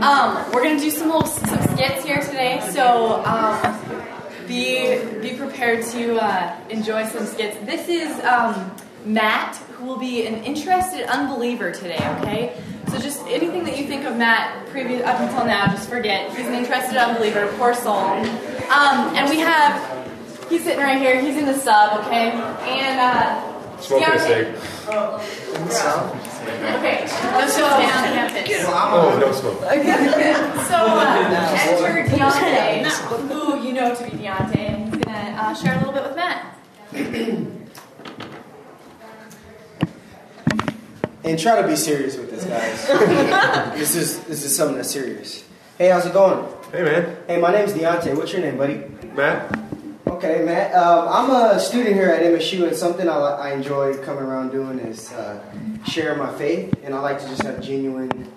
Um, we're gonna do some little some skits here today, so um, be be prepared to uh, enjoy some skits. This is um, Matt, who will be an interested unbeliever today. Okay, so just anything that you think of Matt previous up until now, just forget. He's an interested unbeliever, poor soul. Um, and we have he's sitting right here. He's in the sub. Okay, and. Uh, Smoking a cig. Okay, let's go down campus. Oh, no smoke. So, uh, enter Deontay, who you know to be Deontay, and he's gonna uh, share a little bit with Matt. And try to be serious with this, guys. this is this is something that's serious. Hey, how's it going? Hey, man. Hey, my name's Deontay. What's your name, buddy? Matt? Okay, Matt. Um, I'm a student here at MSU, and something I, I enjoy coming around doing is uh, sharing my faith, and I like to just have genuine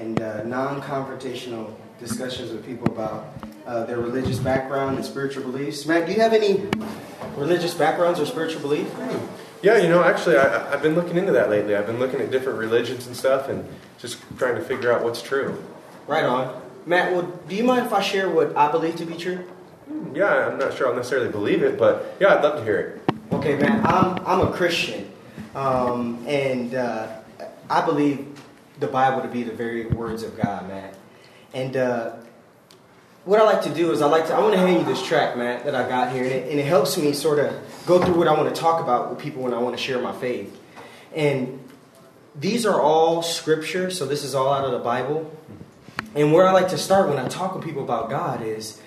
and uh, non-confrontational discussions with people about uh, their religious background and spiritual beliefs. Matt, do you have any religious backgrounds or spiritual belief? Yeah, you know, actually, I, I've been looking into that lately. I've been looking at different religions and stuff and just trying to figure out what's true. Right on. Matt, well, do you mind if I share what I believe to be true? Hmm, Yeah, I'm not sure I'll necessarily believe it, but yeah, I'd love to hear it. Okay, man, I'm, I'm a Christian, um, and uh, I believe the Bible to be the very words of God, man. And uh, what I like to do is I like to I want to hand you this track, man, that I got here, and it, and it helps me sort of go through what I want to talk about with people when I want to share my faith. And these are all scripture, so this is all out of the Bible. And where I like to start when I talk with people about God is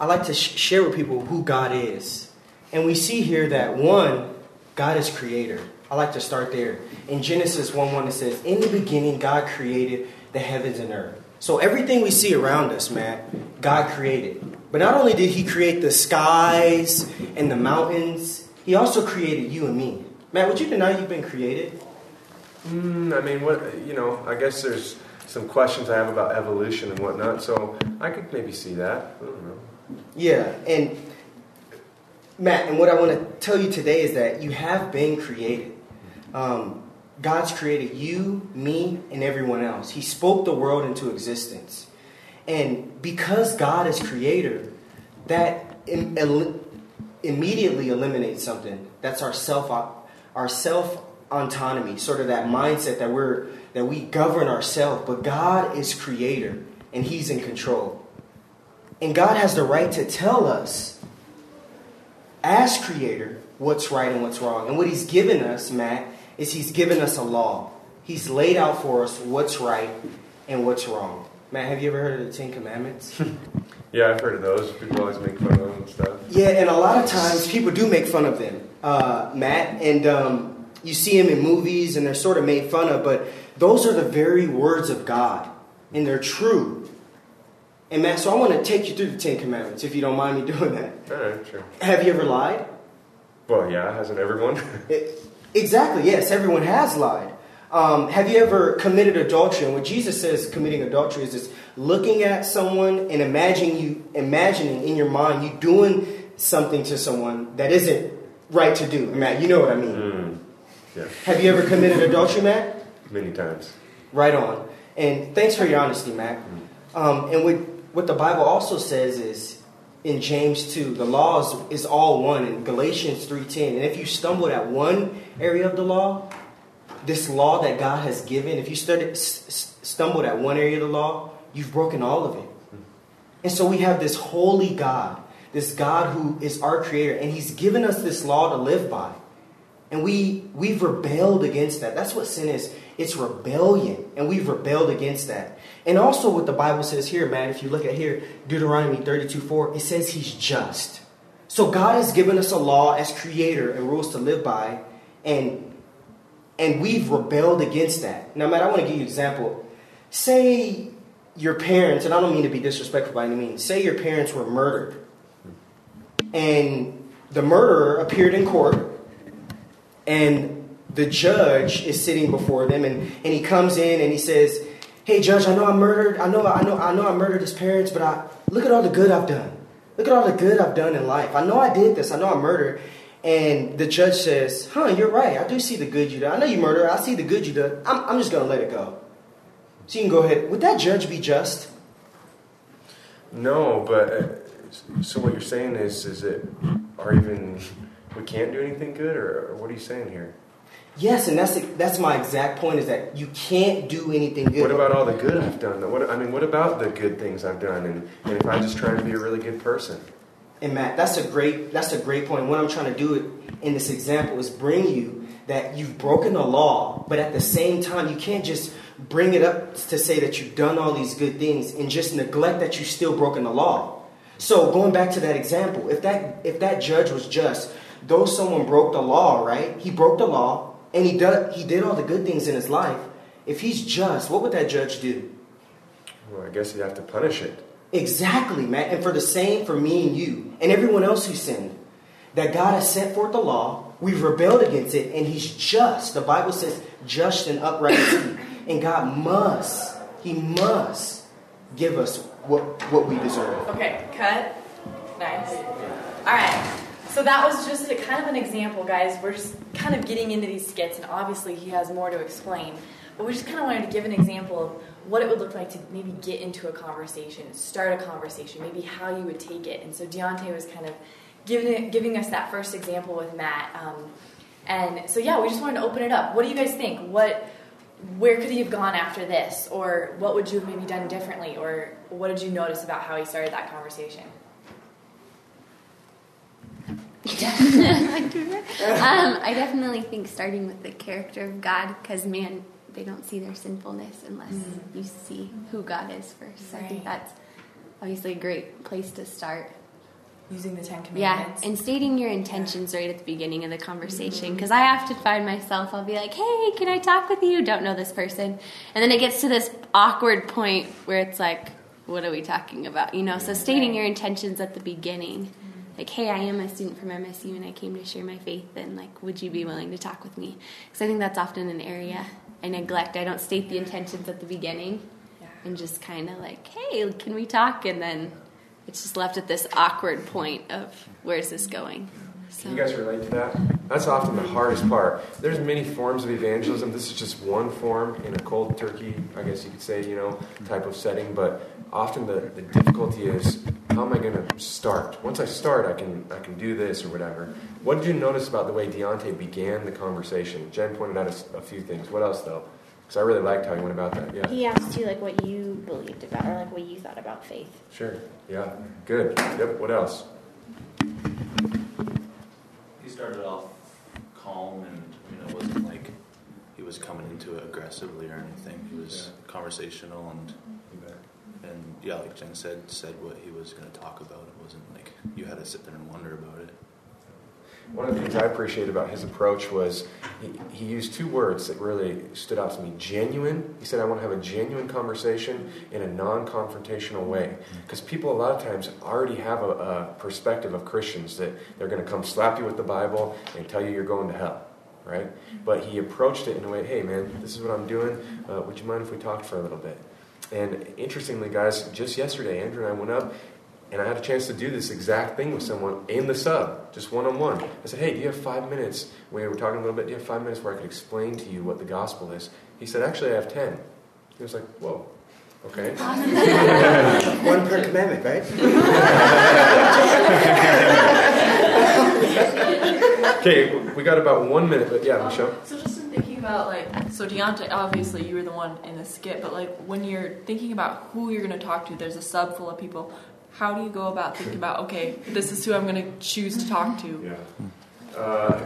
I like to sh- share with people who God is. And we see here that one, God is creator. I like to start there. In Genesis 1 1, it says, In the beginning, God created the heavens and earth. So everything we see around us, man, God created. But not only did He create the skies and the mountains, He also created you and me. Matt, would you deny you've been created? Mm, I mean, what you know, I guess there's some questions I have about evolution and whatnot, so I could maybe see that. I don't know. Yeah, and Matt, and what I want to tell you today is that you have been created. Um, God's created you, me, and everyone else. He spoke the world into existence. And because God is creator, that im- el- immediately eliminates something. That's our self our self autonomy, sort of that mindset that we're that we govern ourselves, but God is creator and he's in control. And God has the right to tell us, as creator, what's right and what's wrong. And what He's given us, Matt, is He's given us a law. He's laid out for us what's right and what's wrong. Matt, have you ever heard of the Ten Commandments? Yeah, I've heard of those. People always make fun of them and stuff. yeah, and a lot of times people do make fun of them, uh, Matt. And um, you see them in movies and they're sort of made fun of, but those are the very words of God, and they're true. And Matt, so I want to take you through the Ten Commandments, if you don't mind me doing that. All right, sure. Have you ever lied? Well, yeah, hasn't everyone? It- exactly, yes, everyone has lied. Um, have you ever committed adultery? And what Jesus says committing adultery is just looking at someone and imagining you imagining in your mind you doing something to someone that isn't right to do. Matt, you know what I mean. mm, yeah, Have you ever committed adultery, Matt? many times. Right on. And thanks for your honesty, Matt. Um, and what, what the Bible also says is in James 2, the law is, is all one in Galatians 3.10. And if you stumbled at one area of the law, this law that God has given, if you started, stumbled at one area of the law, you've broken all of it. And so we have this holy God, this God who is our creator, and he's given us this law to live by. And we we've rebelled against that. That's what sin is. It's rebellion, and we've rebelled against that. And also what the Bible says here, man, if you look at here, Deuteronomy 32, 4, it says he's just. So God has given us a law as creator and rules to live by, and and we've rebelled against that. Now, man, I want to give you an example. Say your parents, and I don't mean to be disrespectful by any means, say your parents were murdered, and the murderer appeared in court, and the judge is sitting before them, and, and he comes in and he says, Hey, judge, I know I murdered, I know, I know, I know I murdered his parents, but I look at all the good I've done. Look at all the good I've done in life. I know I did this. I know I murdered. And the judge says, Huh, you're right. I do see the good you done. I know you murdered. I see the good you done. I'm, I'm just going to let it go. So you can go ahead. Would that judge be just? No, but uh, so what you're saying is, is it, or even we can't do anything good, or, or what are you saying here? Yes, and that's the, that's my exact point. Is that you can't do anything good. What about all the good I've done? What I mean, what about the good things I've done? And, and if I just try to be a really good person? And Matt, that's a great that's a great point. What I'm trying to do in this example is bring you that you've broken the law, but at the same time, you can't just bring it up to say that you've done all these good things and just neglect that you've still broken the law. So going back to that example, if that if that judge was just, though someone broke the law, right? He broke the law and he did he did all the good things in his life. If he's just, what would that judge do? Well, I guess he'd have to punish it. Exactly, man. And for the same for me and you and everyone else who sinned, that God has set forth the law, we've rebelled against it, and He's just. The Bible says, just and upright. And God must, He must give us what, what we deserve. Okay, cut. Nice. All right. So that was just a kind of an example, guys. We're just kind of getting into these skits, and obviously he has more to explain. But we just kind of wanted to give an example of what it would look like to maybe get into a conversation, start a conversation, maybe how you would take it. And so Deontay was kind of giving giving us that first example with Matt. Um, and so yeah, we just wanted to open it up. What do you guys think? What where could he have gone after this or what would you have maybe done differently or what did you notice about how he started that conversation um, I definitely think starting with the character of God, because man, they don't see their sinfulness unless mm. you see who God is first. So right. I think that's obviously a great place to start. Using the Ten Commandments. Yeah, and stating your intentions yeah. right at the beginning of the conversation. Because mm-hmm. I often find myself, I'll be like, hey, can I talk with you? Don't know this person. And then it gets to this awkward point where it's like, what are we talking about? You know, so stating your intentions at the beginning like, hey, I am a student from MSU and I came to share my faith, and like, would you be willing to talk with me? Because I think that's often an area I neglect. I don't state the intentions at the beginning yeah. and just kind of like, hey, can we talk? And then it's just left at this awkward point of where's this going? So. Can you guys relate to that? That's often the hardest part. There's many forms of evangelism. This is just one form in a cold turkey, I guess you could say, you know, type of setting. But often the, the difficulty is how am I going to start? Once I start, I can I can do this or whatever. What did you notice about the way Deontay began the conversation? Jen pointed out a, a few things. What else though? Because I really liked how he went about that. Yeah. He asked you like what you believed about or like what you thought about faith. Sure. Yeah. Good. Yep. What else? He started off calm and you know wasn't like he was coming into it aggressively or anything. He was yeah. conversational and and yeah, like Jen said, said what he was going to talk about. It wasn't like you had to sit there and wonder about it. One of the things I appreciate about his approach was he, he used two words that really stood out to me genuine. He said, I want to have a genuine conversation in a non confrontational way. Because people, a lot of times, already have a, a perspective of Christians that they're going to come slap you with the Bible and tell you you're going to hell. Right? But he approached it in a way hey, man, this is what I'm doing. Uh, would you mind if we talked for a little bit? And interestingly, guys, just yesterday, Andrew and I went up and I had a chance to do this exact thing with someone in the sub, just one on one. I said, Hey, do you have five minutes? We were talking a little bit. Do you have five minutes where I could explain to you what the gospel is? He said, Actually, I have ten. He was like, Whoa. Okay. one per commandment, right? okay, we got about one minute, but yeah, Michelle. So just in thinking about like, so Deontay, obviously you were the one in the skit, but like when you're thinking about who you're going to talk to, there's a sub full of people. How do you go about thinking about okay this is who i'm going to choose to talk to? Yeah. Uh,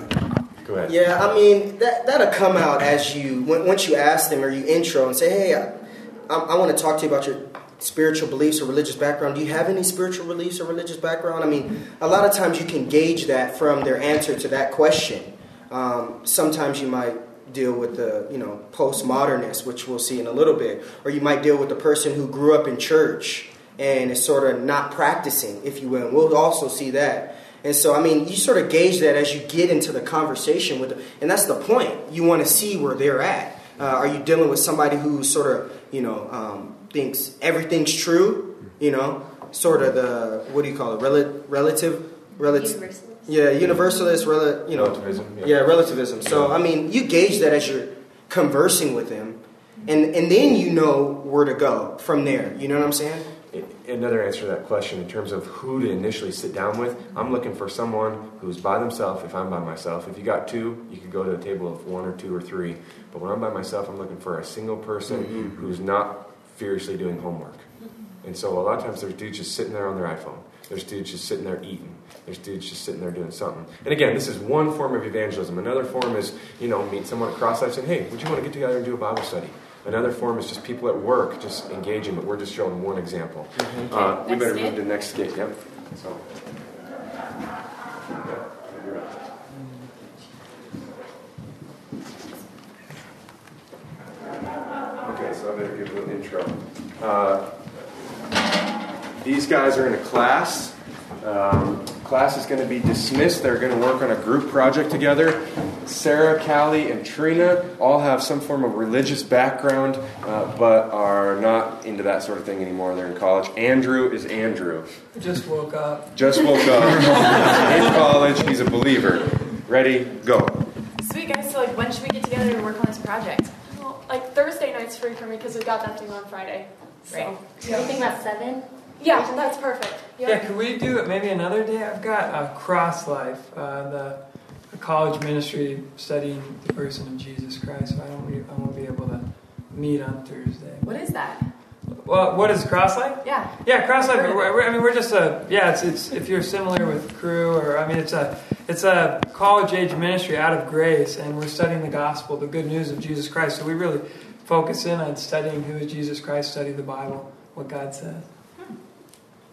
go ahead. Yeah i mean that, that'll come out as you once you ask them or you intro and say hey i, I want to talk to you about your spiritual beliefs or religious background. Do you have any spiritual beliefs or religious background? I mean a lot of times you can gauge that from their answer to that question. Um, sometimes you might deal with the you know postmodernist which we'll see in a little bit or you might deal with the person who grew up in church and is sort of not practicing, if you will. And we'll also see that. And so, I mean, you sort of gauge that as you get into the conversation with them. And that's the point. You want to see where they're at. Uh, are you dealing with somebody who sort of, you know, um, thinks everything's true? You know, sort of the, what do you call it? Rel- relative? Relative. Yeah, universalist, rel- you know. Relativism. Yeah. yeah, relativism. So, I mean, you gauge that as you're conversing with them and and then you know where to go from there. You know what I'm saying? Another answer to that question in terms of who to initially sit down with, I'm looking for someone who's by themselves if I'm by myself. If you got two, you could go to a table of one or two or three. But when I'm by myself, I'm looking for a single person Mhm. who's not furiously doing homework. And so a lot of times there's dudes just sitting there on their iPhone. There's dudes just sitting there eating. There's dudes just sitting there doing something. And again, this is one form of evangelism. Another form is, you know, meet someone at Cross Life saying, hey, would you want to get together and do a Bible study? Another form is just people at work just engaging, but we're just showing one example. Uh, we better move to the next skit. Yep. So. Okay, so I better give a little intro. Uh, these guys are in a class. Um, class is going to be dismissed. They're going to work on a group project together. Sarah, Callie, and Trina all have some form of religious background, uh, but are not into that sort of thing anymore. They're in college. Andrew is Andrew. Just woke up. Just woke up in college. He's a believer. Ready? Go. Sweet guys. So like, when should we get together to work on this project? Well, like Thursday night's free for me because we got that thing on Friday. So, Right. Anything about seven? Yeah, that's perfect. Yeah, Yep. could we do it maybe another day? I've got a cross life, uh, the, the college ministry studying the person of Jesus Christ. So I don't, I won't be able to meet on Thursday. What is that? Well, what is cross life? Yeah. Yeah, cross life. Heard of we're- we're- I mean, we're just a yeah. It's, it's if you're similar with Cru, or I mean, it's a it's a college age ministry out of Grace, and we're studying the gospel, the good news of Jesus Christ. So we really focus in on studying who is Jesus Christ, study the Bible, what God says.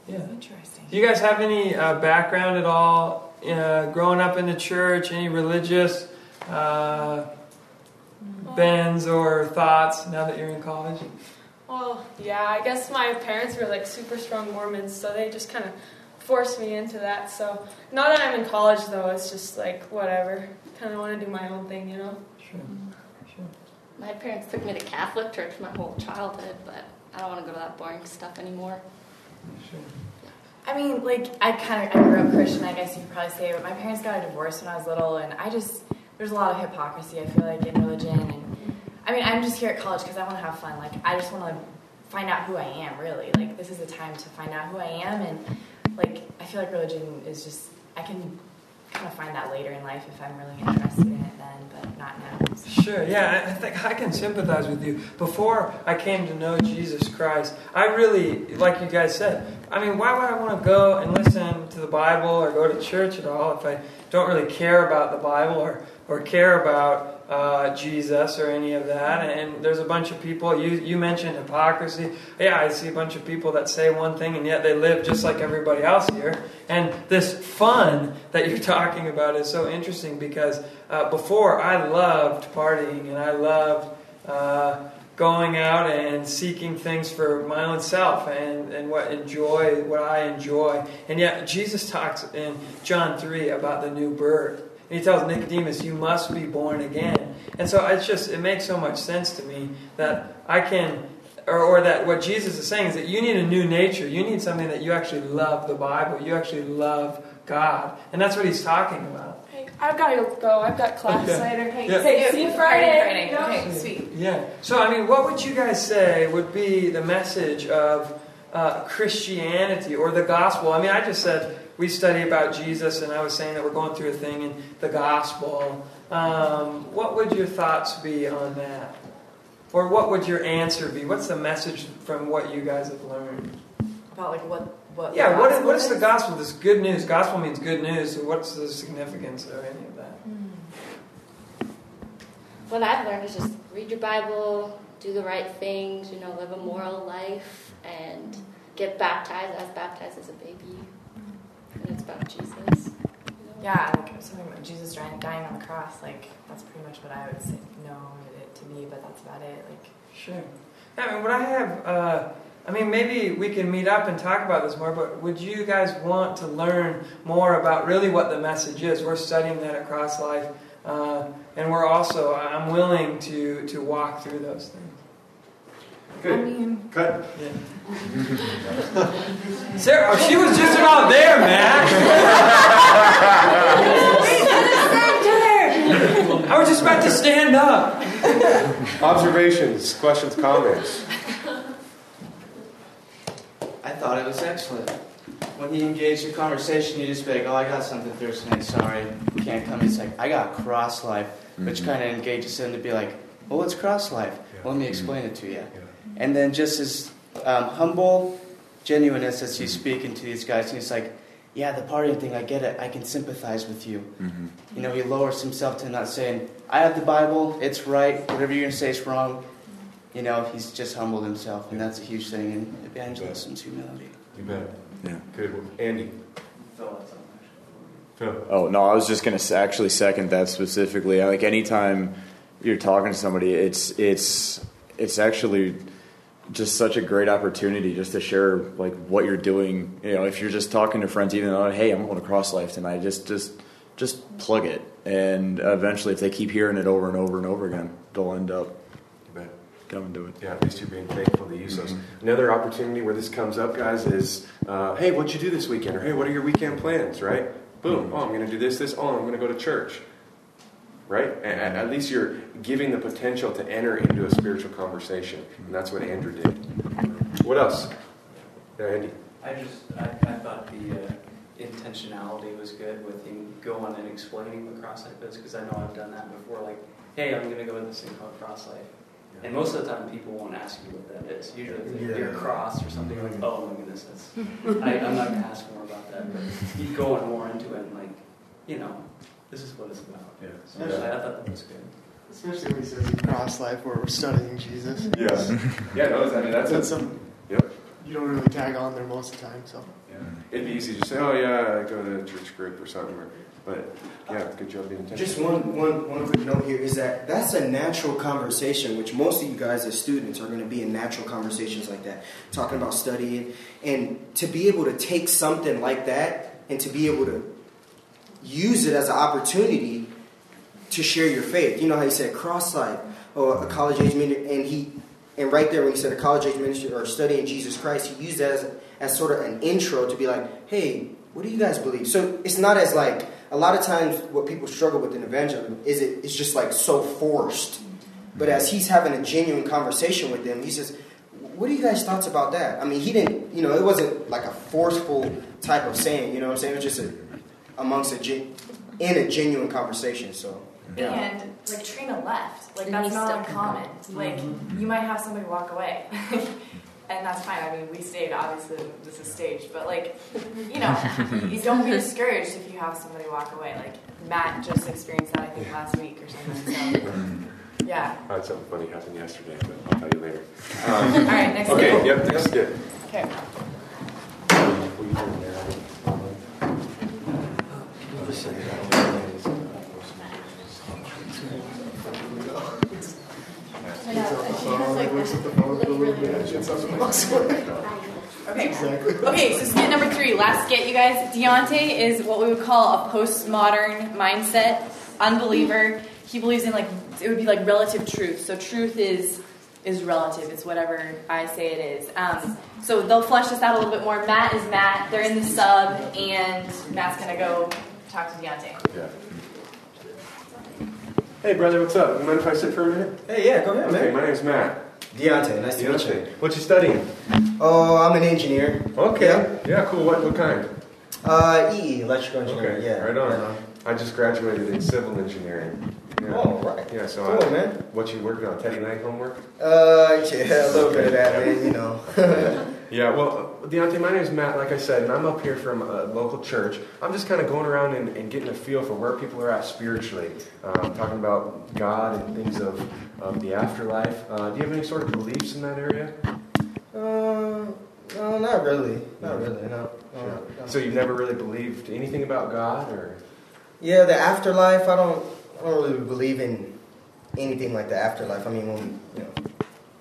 Yeah. Interesting. Do you guys have any uh, background at all, uh, growing up in the church? Any religious uh, bends or thoughts now that you're in college? Well, yeah, I guess my parents were like super strong Mormons, so they just kind of forced me into that. So now that I'm in college, though, it's just like whatever. Kind of want to do my own thing, you know? Sure. Sure. My parents took me to Catholic church my whole childhood, but I don't want to go to that boring stuff anymore. I mean, like, I kind of I grew up Christian, I guess you could probably say, but my parents got a divorce when I was little, and I just there's a lot of hypocrisy. I feel like in religion, and I mean, I'm just here at college because I want to have fun. Like, I just want to find out who I am. Really, like, this is the time to find out who I am, and like, I feel like religion is just I can kind of find that later in life if I'm really interested in it then, but not now. Sure, yeah, I think I can sympathize with you. Before I came to know Jesus Christ, I really, like you guys said, I mean, why would I want to go and listen to the Bible or go to church at all if I don't really care about the Bible or, or care about uh, Jesus or any of that? And there's a bunch of people, you, you mentioned hypocrisy. Yeah, I see a bunch of people that say one thing and yet they live just like everybody else here. And this fun that you're talking about is so interesting because uh, before I loved partying and I loved uh, going out and seeking things for my own self and, and what enjoy what I enjoy. And yet Jesus talks in John 3 about the new birth. And he tells Nicodemus, you must be born again. And so it's just, it makes so much sense to me that I can, or, or that what Jesus is saying is that you need a new nature. You need something that you actually love the Bible. You actually love God. And that's what he's talking about. Hey, I've got to go. I've got class Okay. later. Hey, Yeah. say, see you Friday. Friday. Yep. Okay, sweet. Yeah. So, I mean, what would you guys say would be the message of uh, Christianity or the gospel? I mean, I just said we study about Jesus, and I was saying that we're going through a thing in the gospel. Um, what would your thoughts be on that? Or what would your answer be? What's the message from what you guys have learned? About like what what Yeah, what is, what is the gospel? This good news. Gospel means good news. So, what's the significance of any of that? What I've learned is just read your Bible, do the right things, you know, live a moral life, and get baptized. I was baptized as a baby, and it's about Jesus. you know? Yeah, like something about Jesus dying, dying on the cross. Like that's pretty much what I would say, know it to be, but that's about it. Like Sure. Yeah, I mean, what I have, uh, I mean, maybe we can meet up and talk about this more, but would you guys want to learn more about really what the message is? We're studying that at Cross Life, uh, and we're also, I'm willing to, to walk through those things. Good. I mean, Cut. Yeah. Sarah, oh, she was just about there, Max. I was just about to stand up. Observations, questions, comments. I thought it was excellent. When he engaged in conversation, you just be like, "Oh, I got something Thursday night. Sorry, can't come." He's like, "I got cross life," which mm-hmm. kind of engages him to be like, "Well, what's cross life? Well, let me explain mm-hmm. it to you." And then just his um, humble genuineness as he's speaking to these guys, and he's like, "Yeah, the partying thing, I get it. I can sympathize with you." You know, he lowers himself to not saying, "I have the Bible. It's right. Whatever you're gonna say is wrong." You know, he's just humbled himself, and that's a huge thing in evangelism's humility. You bet. Yeah. Good. Andy. Phil. Oh no, I was just gonna actually second that specifically. Like anytime you're talking to somebody, it's it's it's actually just such a great opportunity just to share like what you're doing. You know, if you're just talking to friends, even though hey, I'm going to Cross Life tonight, just just just plug it, and eventually, if they keep hearing it over and over and over again, they'll end up bet. coming to it. Yeah, at least you're being faithful to use those. Another opportunity where this comes up, guys, is uh, hey, what'd you do this weekend? Or hey, what are your weekend plans? Right? Boom. Oh, I'm going to do this, this. Oh, I'm going to go to church. Right? A- a- At least you're giving the potential to enter into a spiritual conversation. And that's what Andrew did. What else? Yeah, Andy. I just, I, I thought the uh, intentionality was good with him going and explaining what cross life is, because I know I've done that before. Like, hey, I'm going to go to this thing called cross life. And most of the time, people won't ask you what that is. Usually, if Yeah. you're cross or something, like, oh my goodness, that's. I, I'm not going to ask more about that, but you go on more into it, and like, you know, this is what it's about. Yeah. So I, I thought that was good. Especially when he says cross life where we're studying Jesus. Yes. Yeah, no, I mean, that's That's a, some Yep. you don't really tag on there most of the time, so Yeah. It'd be easy to say, oh, yeah, I go to a church group or something. Or, but, yeah, good job being intentional. Just one, one, one quick note here is that that's a natural conversation, which most of you guys as students are going to be in natural conversations like that, talking about studying. And to be able to take something like that and to be able to use it as an opportunity to share your faith. You know how he said cross life or a college age ministry, and he, and right there when he said a college age ministry or studying Jesus Christ, he used that as, as sort of an intro to be like, hey, what do you guys believe? So it's not as like a lot of times what people struggle with in evangelism is it it's just like so forced. But as he's having a genuine conversation with them, he says, "What are you guys' thoughts about that?" I mean, he didn't, you know, it wasn't like a forceful type of saying. You know what I'm saying? It was just a, amongst a gen, in a genuine conversation. So And like Trina left. Like And that's he not still uncommon. Like you might have somebody walk away. and that's fine. I mean, we stayed. Obviously, this is staged, but like, you know, you don't be discouraged if you have somebody walk away. Like Matt just experienced that I think last week or something. So, yeah. I had something funny happen yesterday, but I'll tell you later. Um, All right, next Okay, skit. yep, next skit. Okay. Okay. Okay, so skit number three, last skit, you guys. Deontay is what we would call a postmodern mindset, unbeliever. He believes in like it would be like relative truth. So truth is is relative. It's whatever I say it is. Um, so they'll flesh this out a little bit more. Matt is Matt. They're in the sub, and Matt's gonna go talk to Deontay. Yeah. Hey, brother, what's up? You mind if I sit for a minute? hey, yeah, go ahead, Okay, man. my name's Matt. Deontay, nice to meet you. What you studying? Oh, I'm an engineer. Okay. Yeah, cool. What, what kind? Uh, EE, electrical engineering. Okay, Yeah, right on. I just graduated in civil engineering. Yeah. Oh, right. Yeah, so Cool, I, man. what you working on? Teddy Lang homework? Uh, yeah, a little bit of that, man. You know. Yeah, well, uh, Deontay, my name is Matt, like I said, and I'm up here from a local church. I'm just kind of going around and, and getting a feel for where people are at spiritually, um, talking about God and things of, of the afterlife. Uh, do you have any sort of beliefs in that area? Uh, no, not really. Not really. No. no, no. So you've never really believed anything about God, or Yeah, the afterlife. I don't. I don't really believe in anything like the afterlife. I mean, when you know,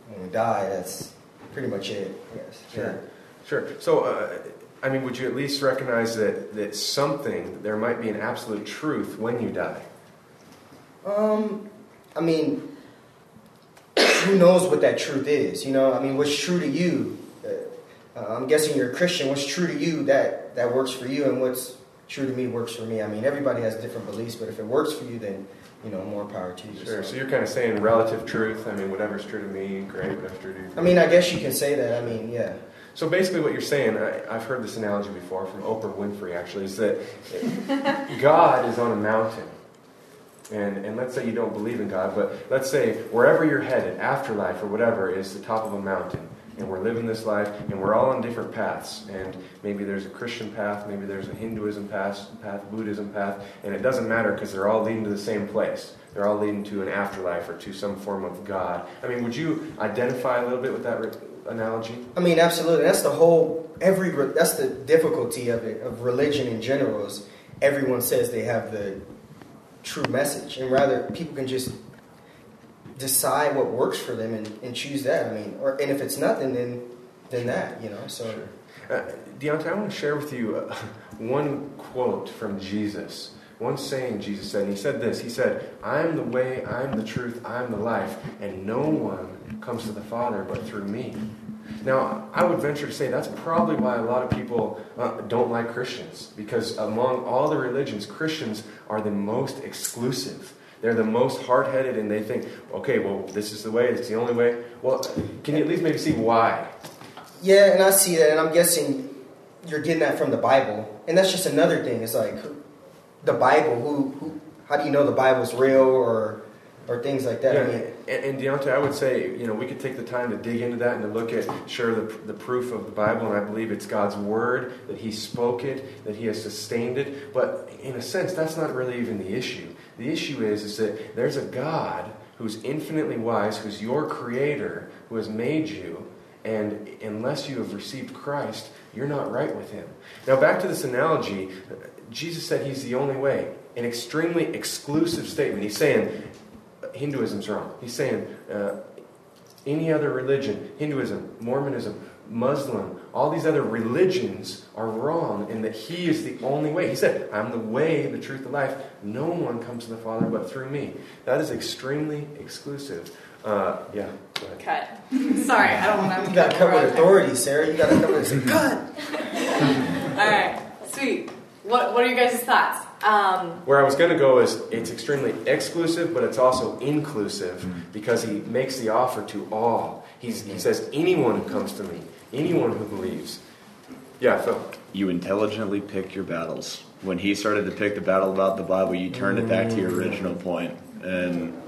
when we die, that's pretty much it. Yes. Sure. Sure. So, uh, I mean, would you at least recognize that that something there might be an absolute truth when you die? Um, I mean, who knows what that truth is? You know, I mean, what's true to you? Uh, I'm guessing you're a Christian. What's true to you that that works for you, and what's true to me works for me. I mean, everybody has different beliefs, but if it works for you, then you know, more power to you. Sure. So you're kind of saying relative truth. I mean, whatever's true to me, great. Whatever's true to you. I mean, I guess you can say that. I mean, yeah. So basically, what you're saying, I, I've heard this analogy before from Oprah Winfrey, actually, is that God is on a mountain. And, and let's say you don't believe in God, but let's say wherever you're headed, afterlife or whatever, is the top of a mountain. And we're living this life, and we're all on different paths. And maybe there's a Christian path, maybe there's a Hinduism path, path Buddhism path, and it doesn't matter because they're all leading to the same place. They're all leading to an afterlife or to some form of God. I mean, would you identify a little bit with that re- analogy? I mean, absolutely. That's the whole every. re- That's the difficulty of it of religion in general is everyone says they have the true message, and rather people can just decide what works for them and, and choose that. I mean, or and if it's nothing, then then that you know. So Uh, Deontay, I want to share with you uh, one quote from Jesus. One saying Jesus said, and he said this He said, I am the way, I am the truth, I am the life, and no one comes to the Father but through me. Now, I would venture to say that's probably why a lot of people uh, don't like Christians, because among all the religions, Christians are the most exclusive. They're the most hard headed, and they think, okay, well, this is the way, it's the only way. Well, can you at least maybe see why? yeah, and I see that, and I'm guessing you're getting that from the Bible, and that's just another thing. It's like the Bible. Who, who how do you know the Bible's real or or things like that? Yeah, I mean, and, and Deontay, I would say, you know, we could take the time to dig into that and to look at, sure, the, the proof of the Bible, and I believe it's God's Word, that He spoke it, that He has sustained it. But in a sense, that's not really even the issue. The issue is, is that there's a God who's infinitely wise, who's your creator, who has made you, and unless you have received Christ, you're not right with Him. Now, back to this analogy, Jesus said He's the only way. An extremely exclusive statement. He's saying, Hinduism's wrong. He's saying uh, any other religion, Hinduism, Mormonism, Muslim, all these other religions are wrong and that He is the only way. He said, I'm the way, the truth, the life. No one comes to the Father but through me. That is extremely exclusive. Uh, yeah. Cut. Sorry, I don't want to. you got to cover with authority, Sarah. You got to cover this. Cut. All right, sweet. What What are you guys' thoughts? Um, Where I was going to go is it's extremely exclusive, but it's also inclusive because he makes the offer to all. He's, he says, anyone who comes to me, anyone who believes. Yeah, Phil. You intelligently pick your battles. When he started to pick the battle about the Bible, you turned it back to your original point, and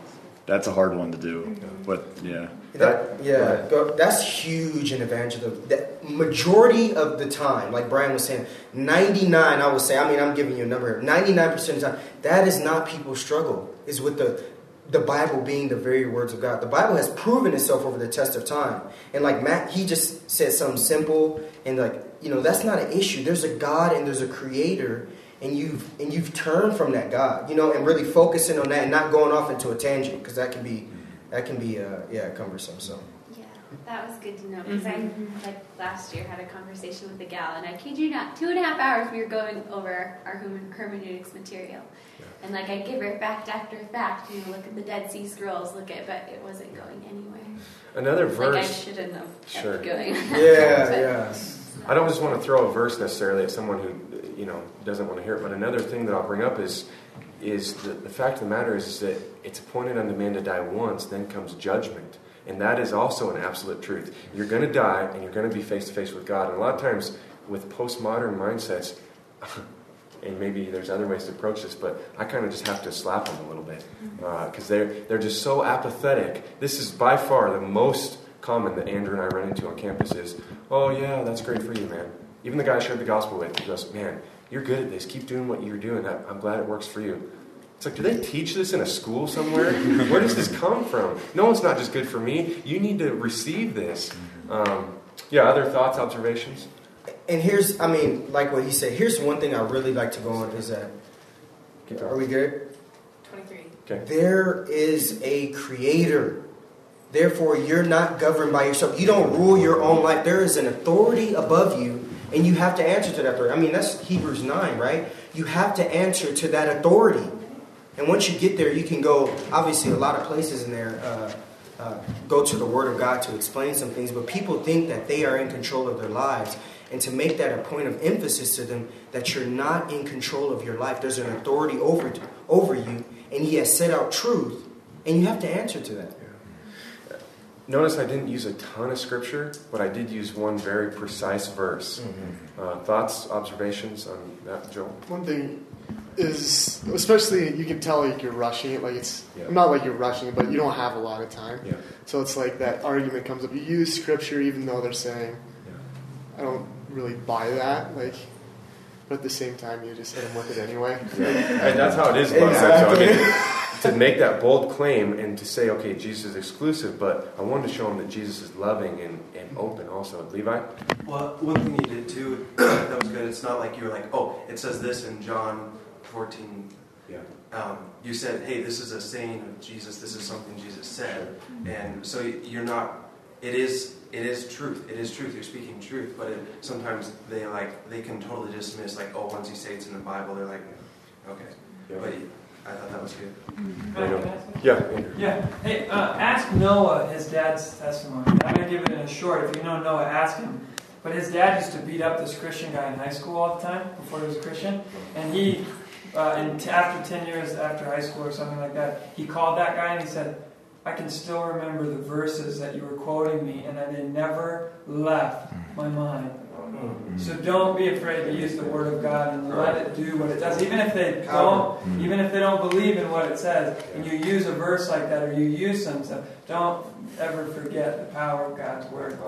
that's a hard one to do. But yeah, That, yeah, go, that's huge in evangelism. The majority of the time, like Brian was saying, 99, I would say, I mean, I'm giving you a number, 99% of the time, that is not people's struggle, is with the, the Bible being the very words of God. The Bible has proven itself over the test of time. And like Matt, he just said something simple, and like, you know, that's not an issue. There's a God and there's a creator, and you've and you've turned from that God, you know, and really focusing on that and not going off into a tangent because that can be that can be uh, yeah cumbersome. So that was good to know because I mm-hmm. like last year had a conversation with a gal, and I kid you not, two and a half hours we were going over our hermen- hermeneutics material, and like I give her fact after fact, you know, look at the Dead Sea Scrolls, look at, but it wasn't going anywhere. Another verse. Like I shouldn't have kept Sure. going. yeah, yeah. I don't just want to throw a verse necessarily at someone who, you know, doesn't want to hear it. But another thing that I'll bring up is, is the, the fact of the matter is, is that it's appointed unto man to die once, then comes judgment. And that is also an absolute truth. You're going to die, and you're going to be face to face with God. And a lot of times, with postmodern mindsets, and maybe there's other ways to approach this, but I kind of just have to slap them a little bit mm-hmm. uh, because they're they're just so apathetic. This is by far the most common that Andrew and I run into on campus is, "Oh yeah, that's great for you, man." Even the guy I shared the gospel with, he goes, "Man, you're good at this. Keep doing what you're doing. I'm glad it works for you." It's like, do they teach this in a school somewhere? Where does this come from? No, it's not just good for me. You need to receive this. Um, yeah. Other thoughts, observations? And here's, I mean, like what he said. Here's one thing I really like to go on is that. Are we good? Twenty-three. Okay. There is a creator. Therefore, you're not governed by yourself. You don't rule your own life. There is an authority above you, and you have to answer to that authority. I mean, that's Hebrews 9, right? You have to answer to that authority. And once you get there, you can go, obviously, a lot of places in there uh, uh, go to the Word of God to explain some things, but people think that they are in control of their lives. And to make that a point of emphasis to them that you're not in control of your life, there's an authority over, over you, and He has set out truth, and you have to answer to that. Notice I didn't use a ton of scripture, but I did use one very precise verse. Uh, thoughts, observations on that, Joel? One thing is, especially you can tell like you're rushing it. Like it's Yeah. not like you're rushing it, but you don't have a lot of time. Yeah. So it's like that argument comes up. You use scripture even though they're saying, I don't really buy that. Like, but at the same time, you just hit them with it anyway. And that's how it is. Exactly. that. So, I mean, to make that bold claim and to say, okay, Jesus is exclusive, but I wanted to show him that Jesus is loving and, and open also. Levi? Well, one thing you did too that was good. It's not like you were like, oh, it says this in John 14. Yeah. Um, you said, hey, this is a saying of Jesus. This is something Jesus said, and so you're not. It is. It is truth. It is truth. You're speaking truth, but it, sometimes they like they can totally dismiss like, oh, once you say it's in the Bible, they're like, okay. But I thought that was good. Yeah, Yeah. Hey, uh, ask Noah his dad's testimony. I'm going to give it in a short. If you know Noah, ask him. But his dad used to beat up this Christian guy in high school all the time before he was a Christian. And he, uh, and t- after 10 years after high school or something like that, he called that guy and he said, I can still remember the verses that you were quoting me, and that they never left my mind. So don't be afraid to use the Word of God and let it do what it does. Even if they don't, even if they don't believe in what it says, and you use a verse like that or you use some stuff, don't ever forget the power of God's Word.